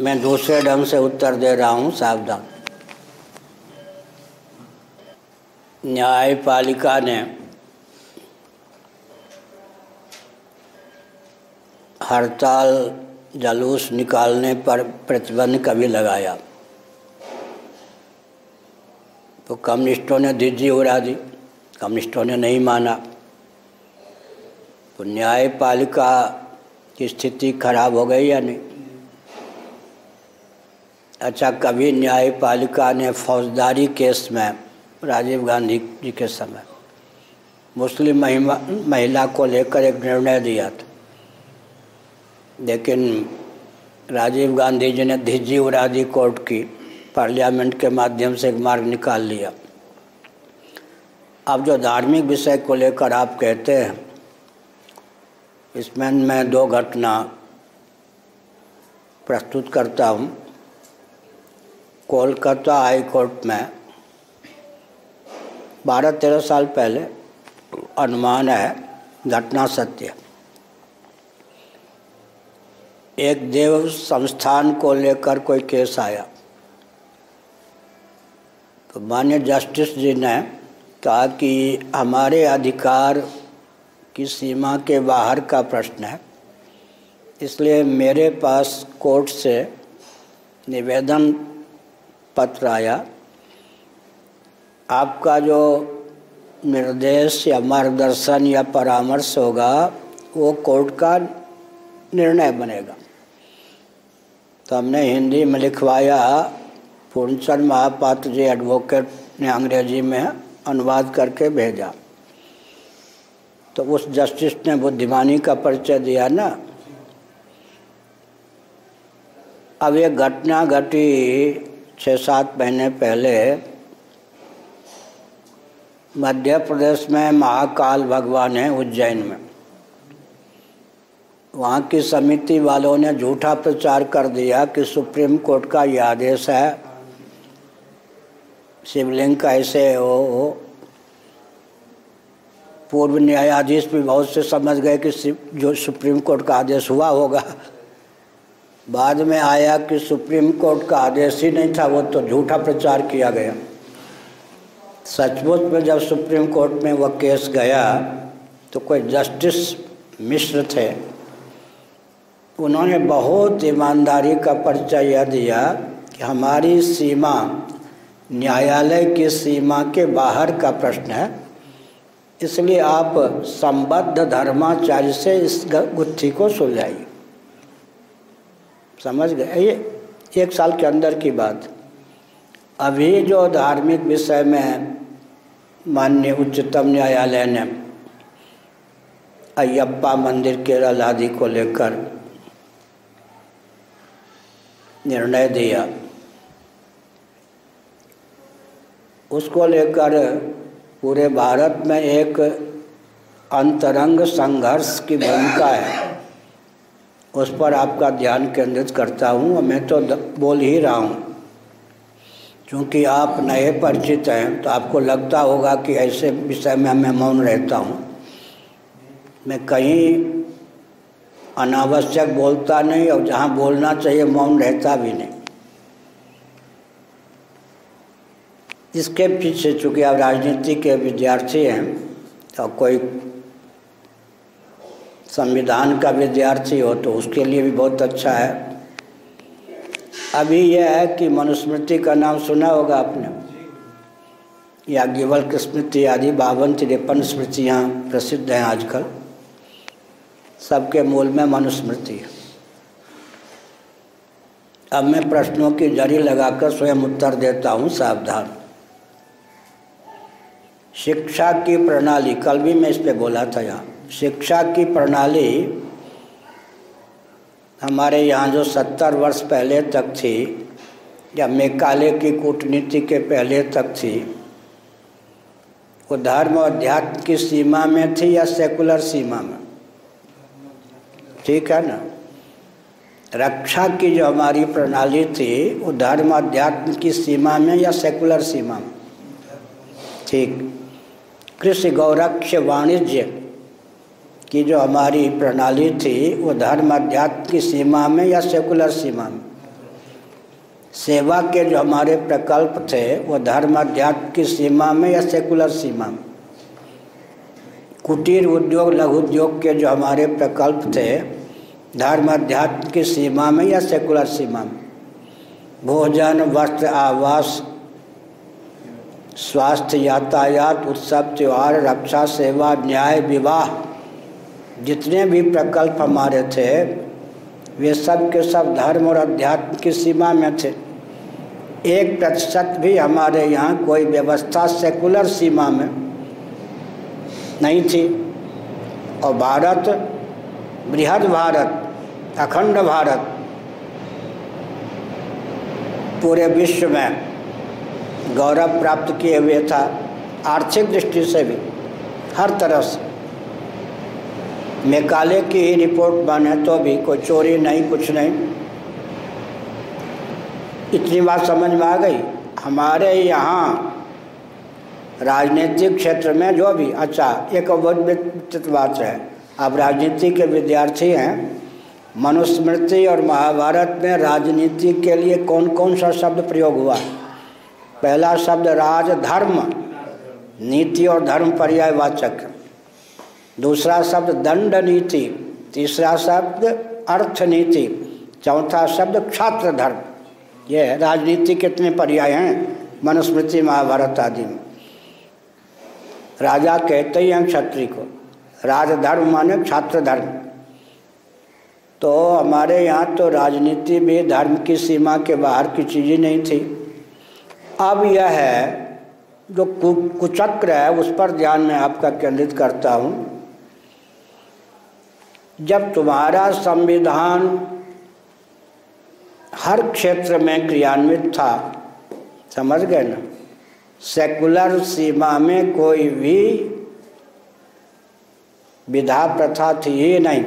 मैं दूसरे ढंग से उत्तर दे रहा हूँ, सावधान। न्यायपालिका ने हड़ताल जलूस निकालने पर प्रतिबंध कभी लगाया। तो कम्युनिस्टों ने धिज्जी उड़ा दी, कम्युनिस्टों ने नहीं माना। तो न्यायपालिका की स्थिति खराब हो गई या नहीं? अच्छा कभी न्यायपालिका ने फौजदारी केस में राजीव गांधी जी के समय मुस्लिम महिमा, महिला को लेकर एक निर्णय दिया था। लेकिन राजीव गांधी जी ने धिजी उड़ा दी कोर्ट की पार्लियामेंट के माध्यम से एक मार्ग निकाल लिया। अब जो धार्मिक विषय को लेकर आप कहते हैं, इसमें मैं दो घटना प्रस्तुत करता हूँ। कोलकाता हाई कोर्ट में बारह तेरह साल पहले अनुमान है, घटना सत्य। एक देव संस्थान को लेकर कोई केस आया। तो मान्य जस्टिस जी ने कहा कि हमारे अधिकार की सीमा के बाहर का प्रश्न है। इसलिए मेरे पास कोर्ट से निवेदन पत्र आया आपका जो निर्देश या मार्गदर्शन या परामर्श होगा, वो कोर्ट का निर्णय बनेगा। तो हमने हिंदी में लिखवाया, पूर्णचंद महापात्र जी एडवोकेट ने अंग्रेज़ी में अनुवाद करके भेजा। तो उस जस्टिस ने बुद्धिमानी का परिचय दिया ना? अब ये घटना घटी छः सात महीने पहले मध्य प्रदेश में महाकाल भगवान है उज्जैन में। वहाँ की समिति वालों ने झूठा प्रचार कर दिया कि सुप्रीम कोर्ट का ये आदेश है, शिवलिंग कैसे हो पूर्व न्यायाधीश भी बहुत से समझ गए कि जो सुप्रीम कोर्ट का आदेश हुआ होगा। बाद में आया कि सुप्रीम कोर्ट का आदेश ही नहीं था, वो तो झूठा प्रचार किया गया। सचमुच में जब सुप्रीम कोर्ट में वह केस गया तो कोई जस्टिस मिश्र थे। उन्होंने बहुत ईमानदारी का परिचय यह दिया कि हमारी सीमा, न्यायालय की सीमा के बाहर का प्रश्न है। इसलिए आप संबद्ध धर्माचार्य से इस गुत्थी को सुलझाइए। समझ गए? ये एक साल के अंदर की बात। अभी जो धार्मिक विषय में माननीय उच्चतम न्यायालय ने अयप्पा मंदिर केरल आदि को लेकर निर्णय दिया। उसको लेकर पूरे भारत में एक अंतरंग संघर्ष की भूमिका है। उस पर आपका ध्यान केंद्रित करता हूँ और मैं तो बोल ही रहा हूँ। क्योंकि आप नए परिचित हैं तो आपको लगता होगा कि ऐसे विषय में मैं मौन रहता हूँ। मैं कहीं अनावश्यक बोलता नहीं और जहाँ बोलना चाहिए, मौन रहता भी नहीं। इसके पीछे चूँकि आप राजनीति के विद्यार्थी हैं तो कोई संविधान का विद्यार्थी हो तो उसके लिए भी बहुत अच्छा है। अभी यह है कि मनुस्मृति का नाम सुना होगा आपने? या गिवल स्मृति आदि, बावन तिरपन स्मृतियाँ प्रसिद्ध हैं आजकल। सबके मूल में मनुस्मृति है। अब मैं प्रश्नों की जड़ी लगाकर स्वयं उत्तर देता हूँ, सावधान। शिक्षा की प्रणाली, कल भी मैं इस पर बोला था यहाँ। शिक्षा की प्रणाली हमारे यहाँ जो सत्तर वर्ष पहले तक थी, या मेकाले की कूटनीति के पहले तक थी, वो धर्म और अध्यात्म की सीमा में थी या सेकुलर सीमा में? ठीक है ना? रक्षा की जो हमारी प्रणाली थी, वो धर्म अध्यात्म की सीमा में या सेकुलर सीमा में? ठीक। कृषि गौरक्ष वाणिज्य की जो हमारी प्रणाली थी, वो धर्म अध्यात्म की सीमा में या सेकुलर सीमा में? सेवा के जो हमारे प्रकल्प थे, वो धर्म अध्यात्म की सीमा में या सेकुलर सीमा में? कुटीर उद्योग, लघु उद्योग के जो हमारे प्रकल्प थे, धर्म अध्यात्म की सीमा में या सेकुलर सीमा में? भोजन, वस्त्र, आवास, स्वास्थ्य, यातायात, उत्सव, त्यौहार, रक्षा, सेवा, न्याय, विवाह जितने भी प्रकल्प हमारे थे, वे सब के सब धर्म और अध्यात्म की सीमा में थे। एक प्रतिशत भी हमारे यहाँ कोई व्यवस्था सेकुलर सीमा में नहीं थी। और भारत, बृहद भारत, अखंड भारत, पूरे विश्व में गौरव प्राप्त किए हुए था, आर्थिक दृष्टि से भी, हर तरह से। मेकाले की ही रिपोर्ट बने तो भी कोई चोरी नहीं, कुछ नहीं। इतनी बात समझ में आ गई। हमारे यहाँ राजनीतिक क्षेत्र में जो भी अच्छा एक बहुत बात है। आप राजनीति के विद्यार्थी हैं। मनुस्मृति और महाभारत में राजनीति के लिए कौन कौन सा शब्द प्रयोग हुआ? पहला शब्द राज धर्म नीति और धर्म पर्यायवाचक। दूसरा शब्द दंड नीति, तीसरा शब्द अर्थ नीति, चौथा शब्द क्षात्र धर्म। ये राजनीति कितने पर्याय हैं? मनुस्मृति, महाभारत आदि में। राजा कहते ही हैं क्षत्रिय को, राजधर्म माने छात्र धर्म। तो हमारे यहाँ तो राजनीति भी धर्म की सीमा के बाहर की चीज़ नहीं थी। अब यह है, जो कुचक्र है, उस पर ध्यान में आपका केंद्रित करता हूँ। जब तुम्हारा संविधान हर क्षेत्र में क्रियान्वित था, समझ गए ना? सेकुलर सीमा में कोई भी विधा प्रथा थी ही नहीं।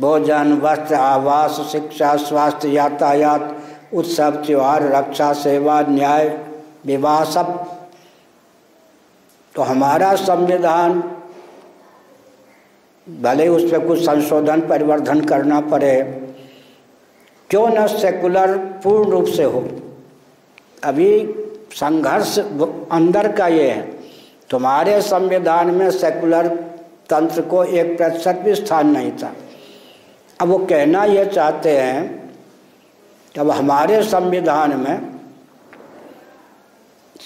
भोजन, वस्त्र, आवास, शिक्षा, स्वास्थ्य, यातायात, उत्सव, त्यौहार, रक्षा, सेवा, न्याय, विवाह सब। तो हमारा संविधान भले उस पर कुछ संशोधन परिवर्धन करना पड़े, क्यों न सेकुलर पूर्ण रूप से हो। अभी संघर्ष अंदर का ये है। तुम्हारे संविधान में सेकुलर तंत्र को एक प्रतिशत भी स्थान नहीं था। अब वो कहना ये चाहते हैं कि अब हमारे संविधान में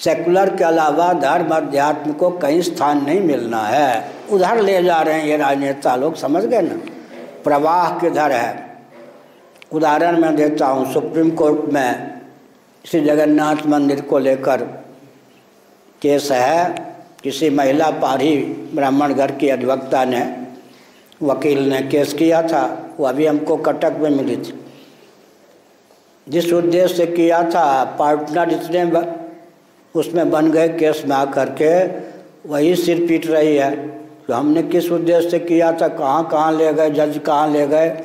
सेकुलर के अलावा धर्म अध्यात्म को कहीं स्थान नहीं मिलना है। उधर ले जा रहे हैं ये राजनेता लोग, समझ गए ना? प्रवाह किधर है? उदाहरण मैं देता हूँ, सुप्रीम कोर्ट में श्री जगन्नाथ मंदिर को लेकर केस है। किसी महिला ब्राह्मण घर की अधिवक्ता ने, वकील ने केस किया था, वो अभी हमको कटक में मिली थी। जिस उद्देश्य से किया था, पार्टनर इतने उसमें बन गए केस में आकर के, वही सिर पीट रही है। तो हमने किस उद्देश्य से किया था, कहाँ कहाँ ले गए, जज कहाँ ले गए?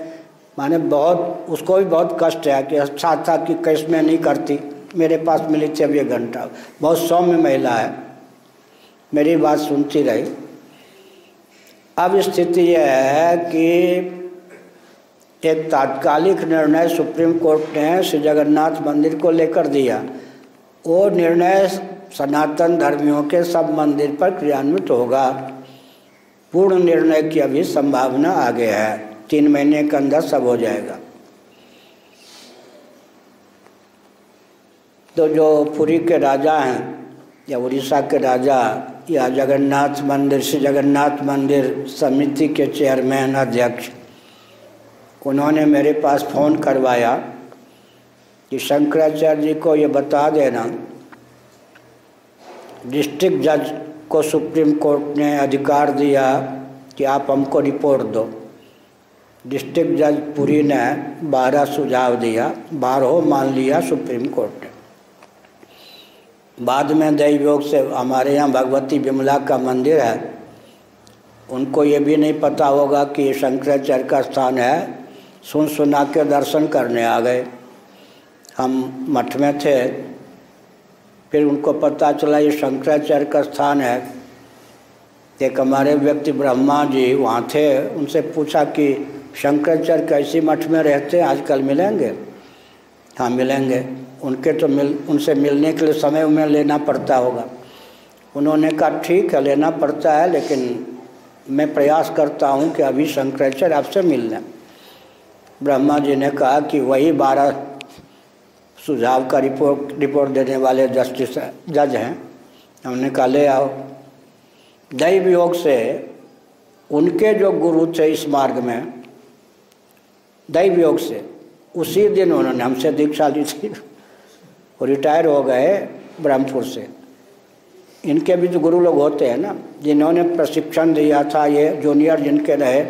माने बहुत, उसको भी बहुत कष्ट है कि अच्छा था कि केस में नहीं करती। मेरे पास मिली ये घंटा। बहुत सौम्य महिला है। मेरी बात सुनती रही। अब स्थिति यह है कि एक तात्कालिक निर्णय सुप्रीम कोर्ट ने श्री जगन्नाथ मंदिर को लेकर दिया। वो निर्णय सनातन धर्मियों के सब मंदिर पर क्रियान्वित होगा। पूर्ण निर्णय की अभी संभावना आगे है। तीन महीने के अंदर सब हो जाएगा। तो जो पुरी के राजा हैं, या उड़ीसा के राजा, या जगन्नाथ मंदिर, श्री जगन्नाथ मंदिर समिति के चेयरमैन, अध्यक्ष, उन्होंने मेरे पास फ़ोन करवाया। कि शंकराचार्य जी को ये बता देना। डिस्ट्रिक्ट जज को सुप्रीम कोर्ट ने अधिकार दिया कि आप हमको रिपोर्ट दो। डिस्ट्रिक्ट जज पुरी ने बारह सुझाव दिया, बारह मान लिया सुप्रीम कोर्ट ने। बाद में दैवयोग से हमारे यहाँ भगवती विमला का मंदिर है, उनको ये भी नहीं पता होगा कि ये शंकराचार्य का स्थान है। सुन सुना के दर्शन करने आ गए। हम मठ में थे, फिर उनको पता चला ये शंकराचार्य का स्थान है। एक हमारे व्यक्ति ब्रह्मा जी वहाँ थे, उनसे पूछा कि शंकराचार्य कैसी मठ में रहते हैं, आजकल मिलेंगे? हाँ मिलेंगे। उनके तो मिल, उनसे मिलने के लिए समय उमें लेना पड़ता होगा। उन्होंने कहा, ठीक है, लेना पड़ता है, लेकिन मैं प्रयास करता हूँ कि अभी शंकराचार्य आपसे मिल लें। ब्रह्मा जी ने कहा कि, वही बारह सुझाव का रिपोर्ट रिपोर्ट देने वाले जस्टिस, जज हैं। हमने कहा, ले आओ। दैव योग से उनके जो गुरु थे इस मार्ग में दैव योग से, उसी दिन उन्होंने हमसे दीक्षा ली थी वो रिटायर हो गए ब्रह्मपुर से। इनके भी जो गुरु लोग होते हैं ना, जिन्होंने प्रशिक्षण दिया था, ये जूनियर जिनके रहे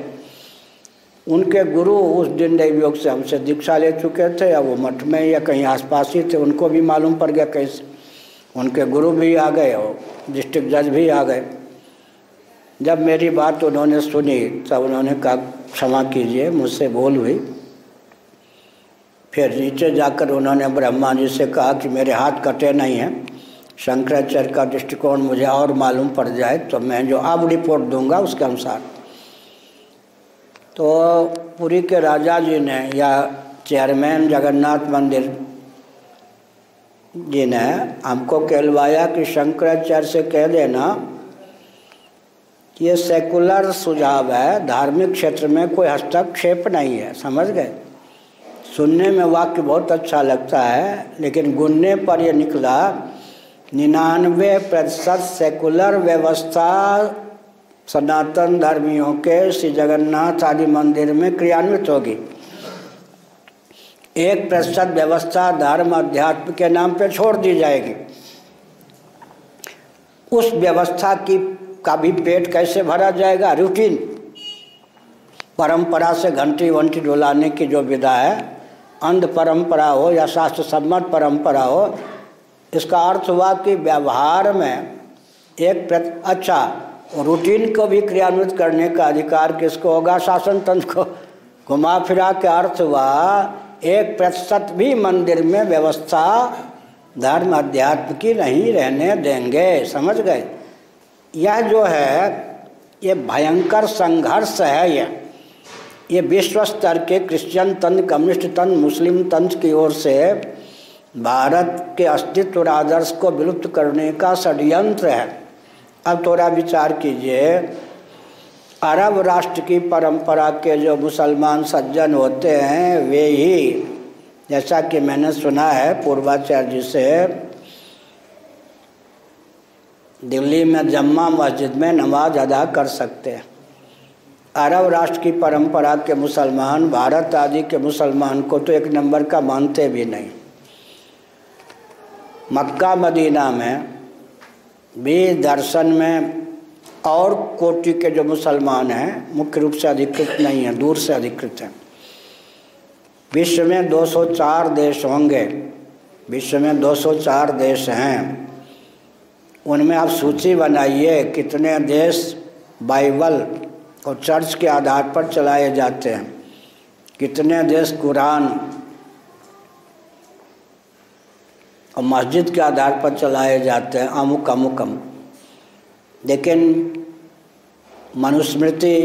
उनके गुरु उस दिन योग से हमसे दीक्षा ले चुके थे, या वो मठ में या कहीं आसपास ही थे, उनको भी मालूम पड़ गया कैसे उनके गुरु भी आ गए और डिस्ट्रिक्ट जज भी आ गए। जब मेरी बात उन्होंने सुनी, तब उन्होंने कहा, क्षमा कीजिए, मुझसे भूल हुई। फिर नीचे जाकर उन्होंने ब्रह्मा जी से कहा कि मेरे हाथ कटे नहीं हैं, शंकराचार्य का दृष्टिकोण मुझे और मालूम पड़ जाए तो मैं जो अब रिपोर्ट दूँगा उसके अनुसार। तो पुरी के राजा जी ने या चेयरमैन जगन्नाथ मंदिर जी ने हमको कहलवाया कि शंकराचार्य से कह देना ये सेकुलर सुझाव है, धार्मिक क्षेत्र में कोई हस्तक्षेप नहीं है, समझ गए? सुनने में वाक्य बहुत अच्छा लगता है, लेकिन गुनने पर यह निकला, निन्यानवे प्रतिशत सेकुलर व्यवस्था सनातन धर्मियों के श्री जगन्नाथ आदि मंदिर में क्रियान्वित होगी। एक प्रतिशत व्यवस्था धर्म अध्यात्म के नाम पर छोड़ दी जाएगी। उस व्यवस्था की, का भी पेट कैसे भरा जाएगा? रूटीन परंपरा से घंटी वंटी डुलाने की जो विधा है, अंध परंपरा हो या शास्त्र सम्मत परंपरा हो, इसका अर्थ हुआ कि व्यवहार में एक प्रत अच्छा रूटीन को भी क्रियान्वित करने का अधिकार किसको होगा? शासन तंत्र को। घुमा फिरा के अर्थ हुआ, एक प्रतिशत भी मंदिर में व्यवस्था धर्म अध्यात्म की नहीं रहने देंगे। समझ गए? यह जो है, ये भयंकर संघर्ष है यह। ये विश्व स्तर के क्रिश्चियन तंत्र, कम्युनिस्ट तंत्र, मुस्लिम तंत्र की ओर से भारत के अस्तित्व आदर्श को विलुप्त करने का षड्यंत्र है। अब थोड़ा विचार कीजिए। अरब राष्ट्र की परंपरा के जो मुसलमान सज्जन होते हैं, वे ही, जैसा कि मैंने सुना है पूर्वाचार्य जी से, दिल्ली में जम्मा मस्जिद में नमाज़ अदा कर सकते हैं। अरब राष्ट्र की परंपरा के मुसलमान, भारत आदि के मुसलमान को तो एक नंबर का मानते भी नहीं। मक्का, मदीना में भी दर्शन में और कोटि के जो मुसलमान हैं, मुख्य रूप से अधिकृत नहीं हैं, दूर से अधिकृत हैं। विश्व में 204 देश होंगे। विश्व में 204 देश हैं। उनमें आप सूची बनाइए कितने देश बाइबल और चर्च के आधार पर चलाए जाते हैं। कितने देश कुरान और मस्जिद के आधार पर चलाए जाते हैं अमुक अमुक अमुक। लेकिन मनुस्मृति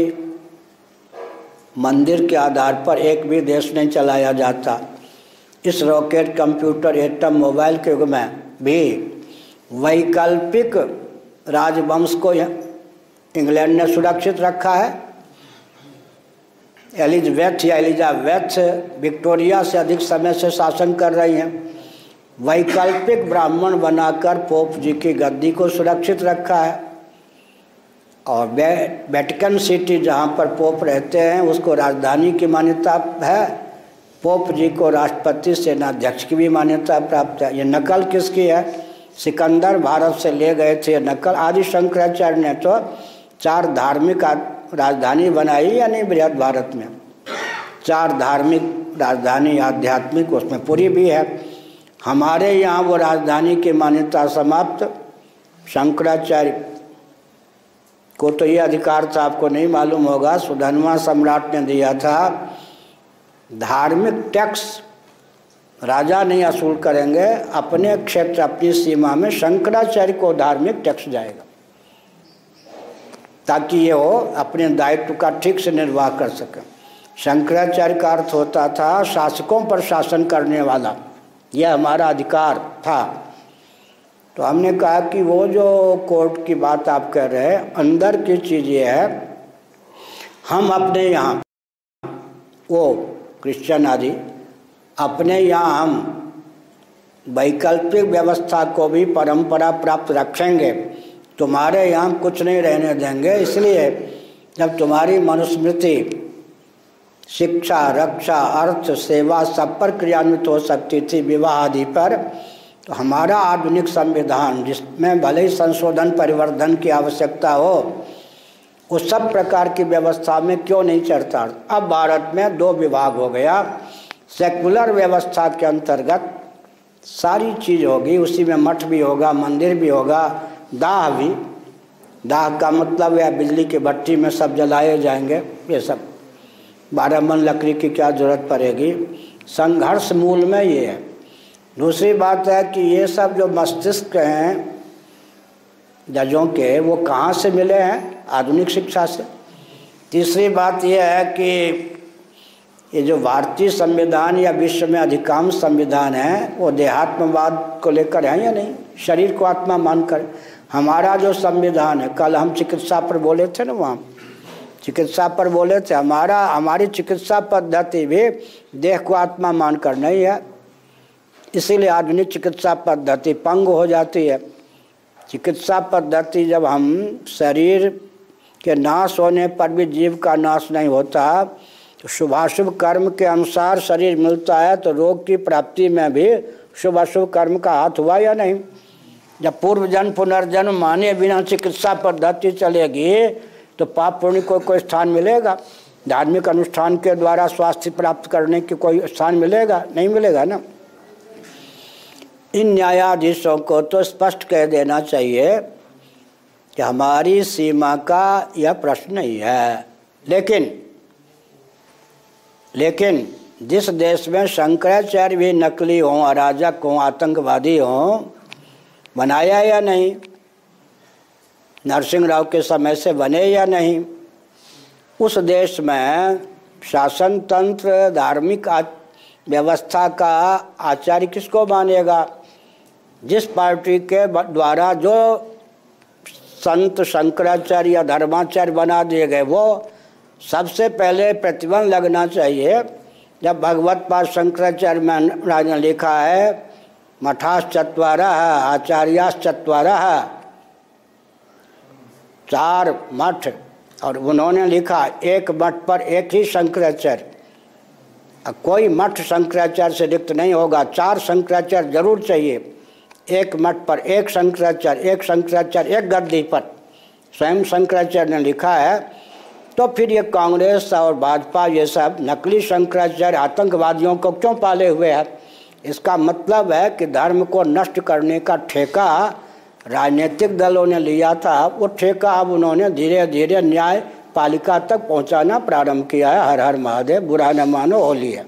मंदिर के आधार पर एक भी देश नहीं चलाया जाता। इस रॉकेट, कंप्यूटर, एटम, मोबाइल के युग में भी वैकल्पिक राजवंश को इंग्लैंड ने सुरक्षित रखा है। एलिजबेथ या एलिजाबेथ विक्टोरिया से अधिक समय से शासन कर रही हैं। वैकल्पिक ब्राह्मण बनाकर पोप जी की गद्दी को सुरक्षित रखा है। और वेटिकन सिटी जहाँ पर पोप रहते हैं, उसको राजधानी की मान्यता है। पोप जी को राष्ट्रपति, सेनाध्यक्ष की भी मान्यता प्राप्त है। ये नकल किसकी है? सिकंदर भारत से ले गए थे नकल। आदि शंकराचार्य ने तो चार धार्मिक राजधानी बनाई या नहीं बृहद भारत में। चार धार्मिक राजधानी आध्यात्मिक उसमें पूरी भी है। हमारे यहाँ वो राजधानी की मान्यता समाप्त। शंकराचार्य को तो ये अधिकार था आपको नहीं मालूम होगा, सुधनवा सम्राट ने दिया था। धार्मिक टैक्स राजा नहीं असूल करेंगे, अपने क्षेत्र, अपनी सीमा में शंकराचार्य को धार्मिक टैक्स जाएगा, ताकि ये हो अपने दायित्व का ठीक से निर्वाह कर सके। शंकराचार्य का अर्थ होता था, शासकों पर शासन करने वाला। यह हमारा अधिकार था। तो हमने कहा कि वो जो कोर्ट की बात आप कह रहे हैं, अंदर की चीज़ ये है, हम अपने यहाँ, वो क्रिश्चियन आदि, अपने यहाँ हम वैकल्पिक व्यवस्था को भी परंपरा प्राप्त रखेंगे। तुम्हारे यहाँ कुछ नहीं रहने देंगे, इसलिए जब तुम्हारी मनुस्मृति शिक्षा, रक्षा, अर्थ, सेवा सब पर क्रियान्वित हो सकती थी विवाह आदि पर। तो हमारा आधुनिक संविधान, जिसमें भले ही संशोधन परिवर्धन की आवश्यकता हो उस सब प्रकार की व्यवस्था में क्यों नहीं चढ़ता? अब भारत में दो विभाग हो गया। सेकुलर व्यवस्था के अंतर्गत सारी चीज़ होगी, उसी में मठ भी होगा, मंदिर भी होगा, दाह भी। दाह का मतलब है बिजली की भट्टी में सब जलाए जाएँगे, ये सब। बारह मन लकड़ी की क्या ज़रूरत पड़ेगी? संघर्ष मूल में ये है। दूसरी बात है कि ये सब जो मस्तिष्क हैं, जजों के, वो कहाँ से मिले हैं? आधुनिक शिक्षा से। तीसरी बात यह है कि ये जो भारतीय संविधान या विश्व में अधिकांश संविधान है, वो देहात्मवाद को लेकर है या नहीं? शरीर को आत्मा मानकर। हमारा जो संविधान है, कल हम चिकित्सा पर बोले थे ना वहाँ चिकित्सा पर बोले थे, हमारा, हमारी चिकित्सा पद्धति भी देह को आत्मा मानकर नहीं है। इसीलिए आधुनिक चिकित्सा पद्धति पंग हो जाती है। चिकित्सा पद्धति जब हम शरीर के नाश होने पर भी जीव का नाश नहीं होता तो शुभाशुभ कर्म के अनुसार शरीर मिलता है तो रोग की प्राप्ति में भी शुभ, अशुभ कर्म का हाथ हुआ या नहीं? जब पूर्व जन्म पुनर्जन्म माने बिना चिकित्सा पद्धति चलेगी तो पाप पुण्य को कोई स्थान मिलेगा? धार्मिक अनुष्ठान के द्वारा स्वास्थ्य प्राप्त करने की कोई स्थान मिलेगा? नहीं मिलेगा ना। इन न्यायाधीशों को तो स्पष्ट कह देना चाहिए कि हमारी सीमा का यह प्रश्न नहीं है। लेकिन लेकिन जिस देश में शंकराचार्य भी नकली हों, अराजक हों, आतंकवादी हों बनाया या नहीं? नरसिंह राव के समय से बने या नहीं? उस देश में शासन तंत्र धार्मिक व्यवस्था का आचार्य किसको मानेगा? जिस पार्टी के द्वारा जो संत शंकराचार्य या धर्माचार्य बना दिए गए, वो सबसे पहले प्रतिबंध लगना चाहिए। जब भगवत पाद शंकराचार्य महाराज ने लिखा है मठास चतवारा है आचार्यास चतवारा चार मठ, और उन्होंने लिखा, एक मठ पर एक ही शंकराचार्य। कोई मठ शंकराचार्य से रिक्त नहीं होगा, चार शंकराचार्य ज़रूर चाहिए। एक मठ पर एक शंकराचार्य एक शंकराचार्य, एक गद्दी पर। स्वयं शंकराचार्य ने लिखा है तो फिर ये कांग्रेस और भाजपा, ये सब नकली शंकराचार्य, आतंकवादियों को क्यों पाले हुए हैं? इसका मतलब है कि धर्म को नष्ट करने का ठेका राजनीतिक दलों ने लिया था, वो ठेका अब उन्होंने धीरे धीरे न्याय पालिका तक पहुंचाना प्रारंभ किया है। हर हर महादेव, बुरा न मानो, होली है।